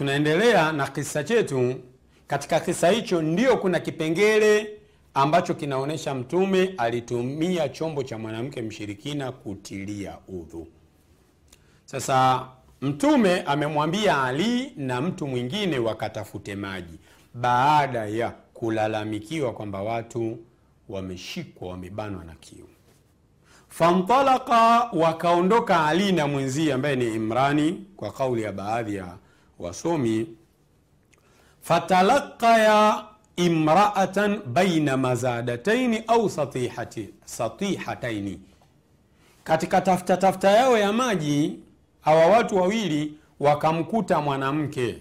tunaendelea na kisa chetu. Katika kisa hicho ndio kuna kipengele ambacho kinaonyesha mtume alitumia chombo cha mwanamke mshirikina kutilia udhu. Sasa mtume amemwambia ali na mtu mwingine wakatafute maji. Baada ya kulalamikiwa kwamba watu wameshikwa wamebanwa na kiu. Fantalaka wakaondoka ali na mwenzie ambaye ni imrani kwa kauli ya baadhi ya wasomi fatalaqaya imraatan baina mazadataini au satihati, satihataini. Katika tafuta tafuta yao ya maji hawa watu wawili wakamkuta mwanamke.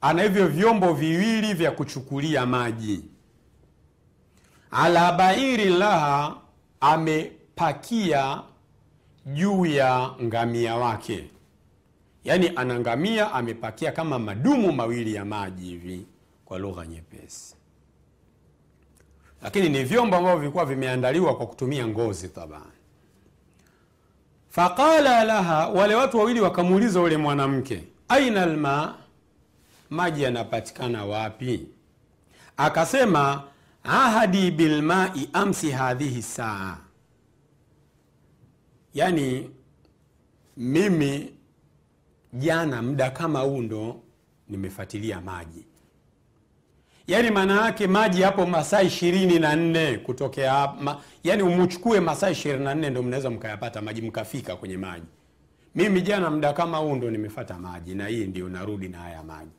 Ana hivyo vyombo viwili vya kuchukulia maji. Ala bairi laha amepakia juu ya ngamia wake yaani ana ngamia amepakia kama madumu mawili ya maji hivi kwa lugha nyepesi. Lakini ni vyombo ambavyo vilikuwa vimeandaliwa kwa kutumia ngozi taban faqala laha wale watu wawili wakamuuliza yule mwanamke aina lma maji yanapatikana wapi? Akasema ahadi bilmai amsi hadhihi saa. Yani mimi jana muda kama huu ndo nimefuatilia maji. Yaani maana yake maji hapo masaa ishirini na nne kutokea ma, yani umuchukue masaa ishirini na nne ndo mnaweza mkayapata maji mkafika kwenye maji. Mimi jana muda kama huu ndo nimefata maji na hii ndio narudi na haya maji.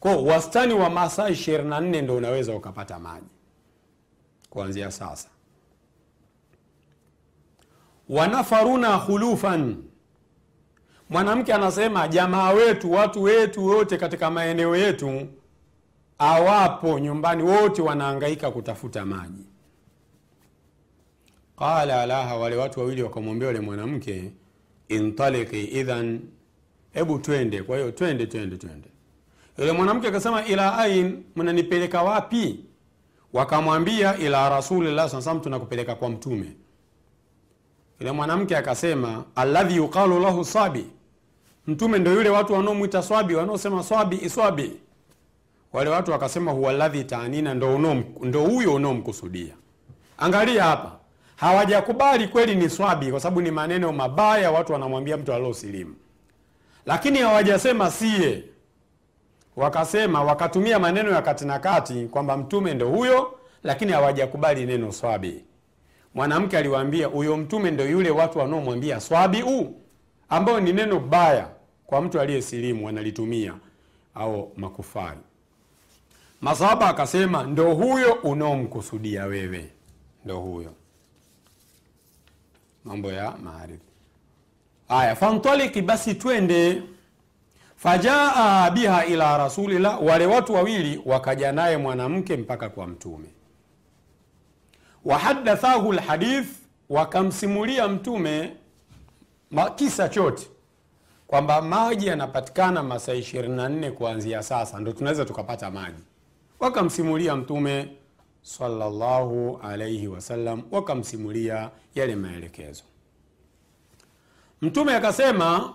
Kwao wastani wa masaa ishirini na nne ndo unaweza ukapata maji. Kuanzia sasa. Wanafaruna khulufan mwanamke anasema jamaa wetu watu wetu wote katika maeneo yetu awapo nyumbani wote wanaangaika kutafuta maji. Qala laha wale watu wawili wakamwambia yule mwanamke intaliki idhan hebu twende. Kwa hiyo twende twende twende. Yule mwanamke akasema ila ain mnanipeleka wapi? Wakamwambia ila rasulillah saa tunakupeleka kwa mtume. Yule mwanamke akasema alladhi yuqalu lahu sabi mtume ndio yule watu wanaomwita swabi wanaosema swabi iswabi. Wale watu wakasema huwa taanina ndo, ndo huyo unaomkusudia. Angalia hapa. Hawajakubali kweli ni swabi kwa sababu ni maneno mabaya watu wanamwambia mtu aliosilimu lakini hawajasema sie. Wakasema wakatumia maneno ya kati na kati kwamba mtume ndo huyo lakini hawajakubali neno swabi. Mwanamke aliwaambia huyo mtume ndo yule watu wanaomwambia swabi u ambayo ni neno baya kwa mtu aliyesilimu wanalitumia au makufari. Masahaba akasema ndo huyo unaomkusudia wewe ndo huyo. Mambo ya maarifa. Haya fantaliki basi twende. Fajaa biha ila rasulillah wale watu wawili wakaja naye mwanamke mpaka kwa mtume. Wahadathahu lhadith wakamsimulia mtume kisa chote kwamba maji yanapatikana masaa 24 kuanzia sasa ndo tunaweza tukapata maji. Wakamsimulia mtume sallallahu alaihi wasallam wakamsimulia yale maelekezo. Mtume akasema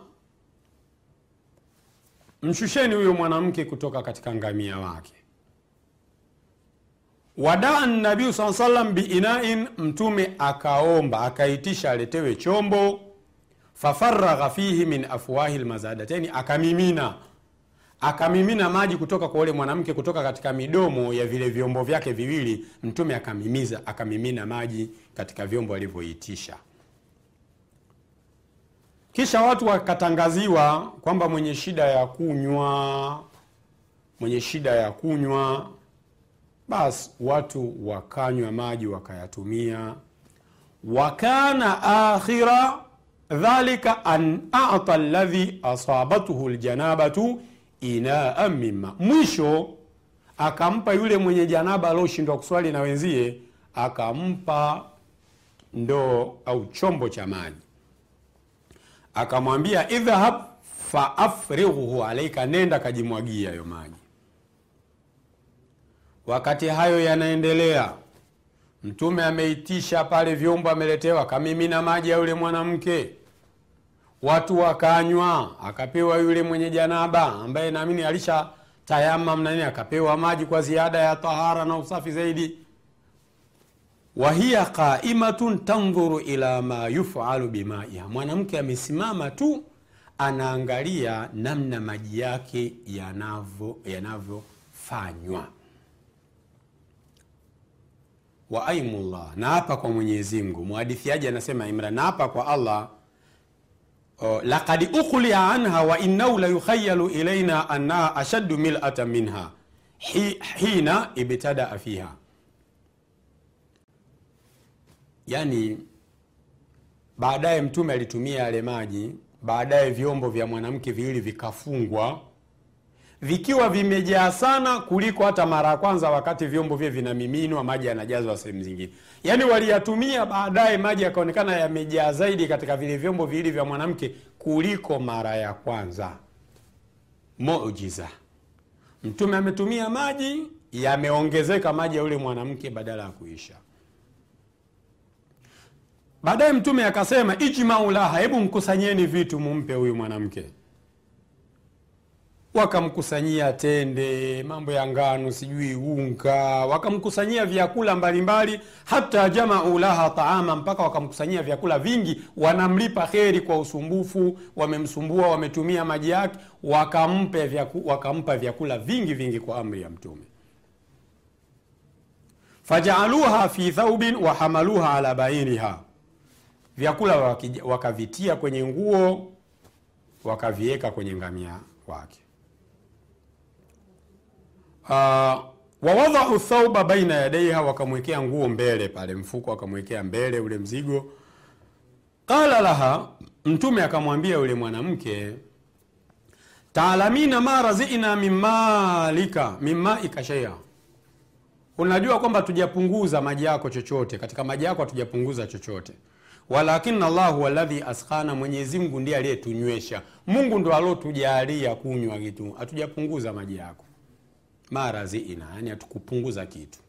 mshusheni huyo mwanamke kutoka katika ngamia wake. Wadaa nabiu saa salam biinain mtume akaomba akaitisha aletewe chombo fafaragha fihi min afwahi lmazadateni akamimina. Akamimina maji kutoka kwa ule mwanamke kutoka katika midomo ya vile vyombo vyake viwili. Mtume akamimiza akamimina maji katika vyombo alivyoitisha. Kisha watu wakatangaziwa kwamba mwenye shida ya kunywa mwenye shida ya kunywa basi watu wakanywa maji wakayatumia. Wakana akhira dhalika an ata ladhi asabathu ljanabatu inaa mima mwisho akampa yule mwenye janaba alioshindwa kuswali na wenzie akampa ndoo au chombo cha maji. Akamwambia idhhab faafrighuhu alaika nenda kajimwagia hayo maji. Wakati hayo yanaendelea mtume ameitisha pale vyombo ameletewa akamimina maji ya yule mwanamke watu wakanywa, akapewa yule mwenye janaba ambaye naamini alisha tayamam na akapewa maji kwa ziada ya tahara na usafi zaidi. Wahiya qaimatun tandhuru ila ma yufalu bimaiha, mwanamke amesimama tu anaangalia namna maji yake yanavyo yanavyofanywa. Wa aimullah, na kwa Mwenyezi Mungu. Muhadithiaji anasema Imran, na kwa Allah lakad laqad ukhliya anha wa innahu la yukhayalu ilaina annaha ashaddu mil'atan minha. Hi, hina ibtadaa fiha, yani baadaye Mtume alitumia yale maji, baadaye vyombo vya mwanamke viwili vikafungwa vikiwa vimejaa sana kuliko hata mara ya kwanza, wakati vyombo vye vinamiminwa maji yanajazwa sehemu zingine. Yaani waliyatumia baadaye, maji yakaonekana yamejaa zaidi katika vile vyombo viwili vya mwanamke kuliko mara ya kwanza. Muujiza, Mtume ametumia maji, yameongezeka maji ya yule mwanamke badala ya kuisha. Baadaye Mtume akasema ijmaulaha, hebu mkusanyeni vitu mumpe huyu mwanamke wakamkusanyia tende, mambo ya ngano, sijui unga, wakamkusanyia vyakula mbalimbali, hata jamau laha taama, mpaka wakamkusanyia vyakula vingi. Wanamlipa kheri kwa usumbufu, wamemsumbua, wametumia maji yake, wakampa vyaku, wakampa vyakula vingi vingi kwa amri ya Mtume. Fajaaluha fi thaubin wa hamaluha ala bainiha, vyakula wakavitia kwenye nguo, wakaviweka kwenye ngamia wake. Uh, wawadhau thauba baina yadaiha, wakamwekea nguo mbele pale, mfuko akamwekea mbele ule mzigo. Qala laha, Mtume akamwambia yule mwanamke, taalamina ma razina mimalika mimaika sheia, unajua kwamba tujapunguza maji yako chochote, katika maji yako hatujapunguza chochote walakin Allah huwa alladhi asqana, Mwenyezi Mungu ndiye aliyetunywesha. Mungu ndo alotujalia kunywa kitu, hatujapunguza maji yako. Maraziina, yani hatukupunguza kitu.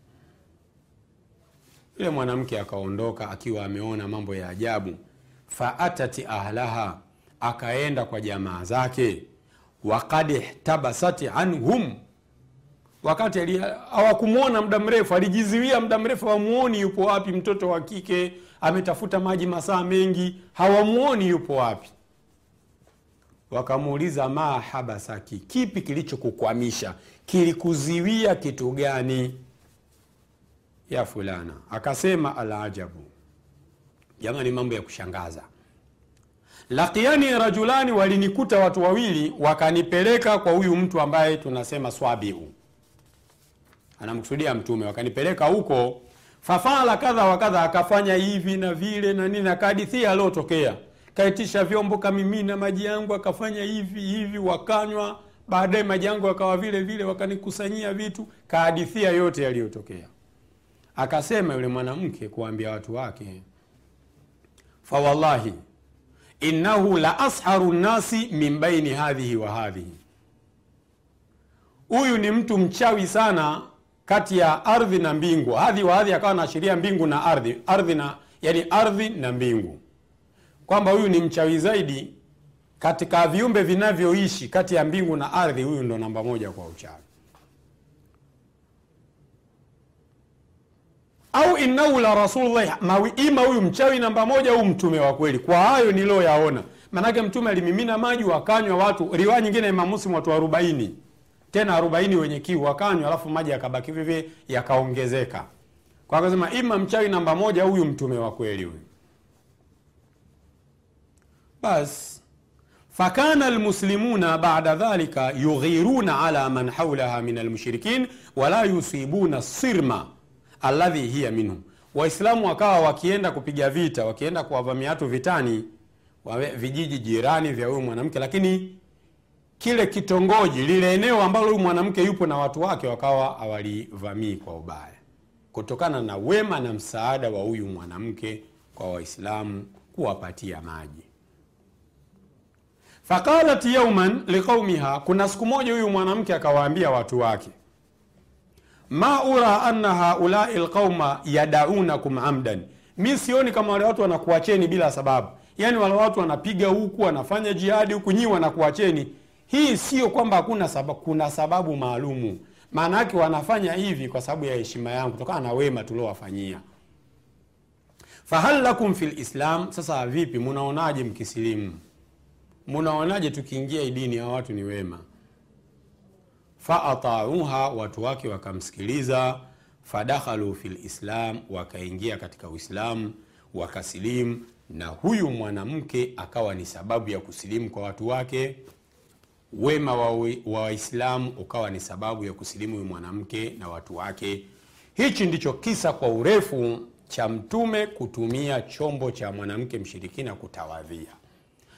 Yule mwanamke akaondoka akiwa ameona mambo ya ajabu. Faatati ahlaha, akaenda kwa jamaa zake. Wakad ihtabasati anhum, wakati hawakumwona muda mrefu, alijiziwia muda mrefu, hawamuoni yupo wapi. Mtoto wa kike ametafuta maji masaa mengi, hawamuoni yupo wapi. Wakamuuliza, ma habasaki, kipi kilichokukwamisha? Kilikuziwia kitu gani? ya fulana, akasema alajabu, jamani, mambo ya kushangaza. Lakiani rajulani, walinikuta watu wawili, wakanipeleka kwa huyu mtu ambaye tunasema swabiu, anamkusudia Mtume, wakanipeleka huko fafala kadha wa kadha, akafanya hivi na vile na nini, akahadithia aliotokea, kaitisha vyombo, kamimina maji yangu, akafanya hivi hivi, wakanywa. Baadaye maji yangu akawa vile vile, wakanikusanyia vitu, kahadithia yote yaliyotokea. Akasema yule mwanamke kuambia watu wake, fawallahi innahu la asharu nnasi min baini hadhihi wa hadhihi, huyu ni mtu mchawi sana kati ya ardhi na mbingu. Hadhi wa hadhi akawa anaashiria mbingu na ardhi, ardhi na yani ardhi na mbingu, kwamba huyu ni mchawi zaidi katika viumbe vinavyoishi kati ya mbingu na ardhi. Huyu ndo namba moja kwa uchawi. Au innahu la rasulullahi ima huyu mchawi namba moja au mtume wa kweli. Kwa hayo niliyoyaona. manake mtume alimimina maji wakanywa watu. Riwaya nyingine Imam watu arobaini tena arobaini wenye kiu wakanywa, alafu maji yakabaki vivi yakaongezeka. Kwa akasema ima mchawi namba moja, huyu mtume wa kweli huyu. Bas. Fakana lmuslimuna bada dhalika yughiruna ala man haulaha min almushrikin wala yusibuna sirma. Alladhi hiya minhum, Waislamu wakawa wakienda kupiga vita, wakienda kuwavamia watu vitani, vijiji jirani vya huyu mwanamke, lakini kile kitongoji lile eneo ambalo huyu mwanamke yupo na watu wake wakawa hawalivamii kwa ubaya, kutokana na wema na msaada wa huyu mwanamke kwa Waislamu kuwapatia maji. Faqalat yauman liqaumiha, kuna siku moja huyu mwanamke akawaambia watu wake, ma ura anna haulai lqauma yadaunakum amdan, mi sioni kama wale watu wanakuacheni bila sababu. Yani wale watu wanapiga huku wanafanya jihadi huku nyii wanakuacheni. Hii sio kwamba hakuna sababu kuna sababu maalumu. Maana yake wanafanya hivi kwa sababu ya heshima yangu kutokana na wema tuliowafanyia. Fahal lakum fi lislam sasa vipi munaonaje mkisilimu munaonaje tukiingia idini dini hawa watu ni wema? Faatauha watu wake wakamsikiliza. Fadakhalu fi lislam wakaingia katika uislamu wakasilimu. Na huyu mwanamke akawa ni sababu ya kusilimu kwa watu wake. Wema wa waislamu ukawa ni sababu ya kusilimu huyu mwanamke na watu wake. Hichi ndicho kisa kwa urefu cha mtume kutumia chombo cha mwanamke mshirikina kutawadhia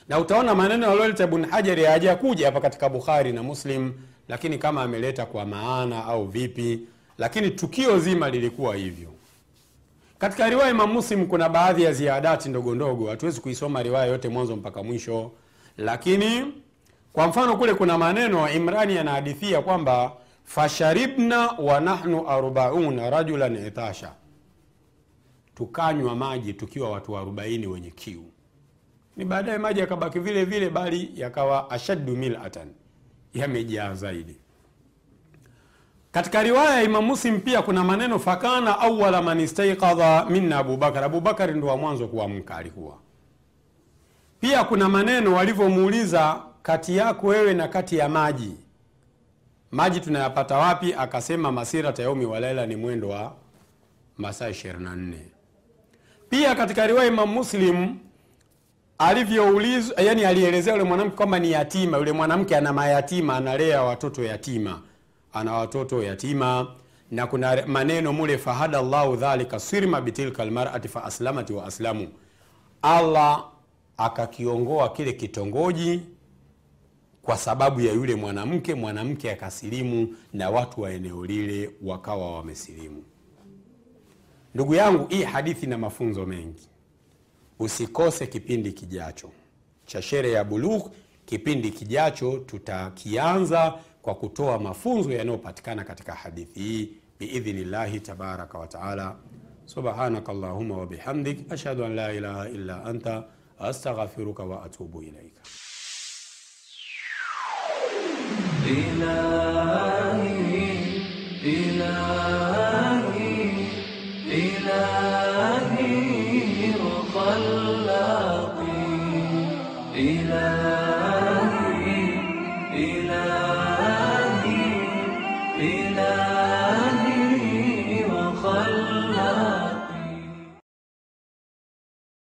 na utaona maneno alioleta ibn hajari hajakuja hapa katika bukhari na muslim lakini kama ameleta kwa maana au vipi lakini tukio zima lilikuwa hivyo. Katika riwaya imam muslim kuna baadhi ya ziadati ndogo ndogo hatuwezi kuisoma riwaya yote mwanzo mpaka mwisho lakini kwa mfano kule kuna maneno imrani anahadithia kwamba fasharibna wa nahnu rajulan itasha tukanywa maji tukiwa watu arobaini wenye kiu ni baadaye maji yakabaki vile vile bali yakawa ashaddu milatan. Yamejaa zaidi. Katika riwaya ya imam muslim pia kuna maneno fakana awala man istaikadha minna abubakar abubakari ndo wa mwanzo kuamka alikuwa. Pia kuna maneno walivyomuuliza kati yako wewe na kati ya maji maji tunayapata wapi? Akasema masira tayaumi walaila ni mwendo wa masaa 24 pia katika riwaya imam muslim alivyoulizwa yani alielezea yule mwanamke kwamba ni yatima. Yule mwanamke ana mayatima analea watoto yatima. Ana watoto yatima. Na kuna maneno mule fahada llahu dhalika sirma bitilka lmarati faaslamati wa aslamu. Allah akakiongoa kile kitongoji kwa sababu ya yule mwanamke. Mwanamke akasilimu na watu wa eneo lile wakawa wamesilimu. Ndugu yangu hii hadithi na mafunzo mengi Usikose kipindi kijacho cha shere ya Bulugh. Kipindi kijacho tutakianza kwa kutoa mafunzo yanayopatikana katika hadithi hii biidhnillahi tabaraka wataala. Subhanaka allahumma wa bihamdik ashhadu an la ilaha illa anta astaghfiruka waatubu ilaika.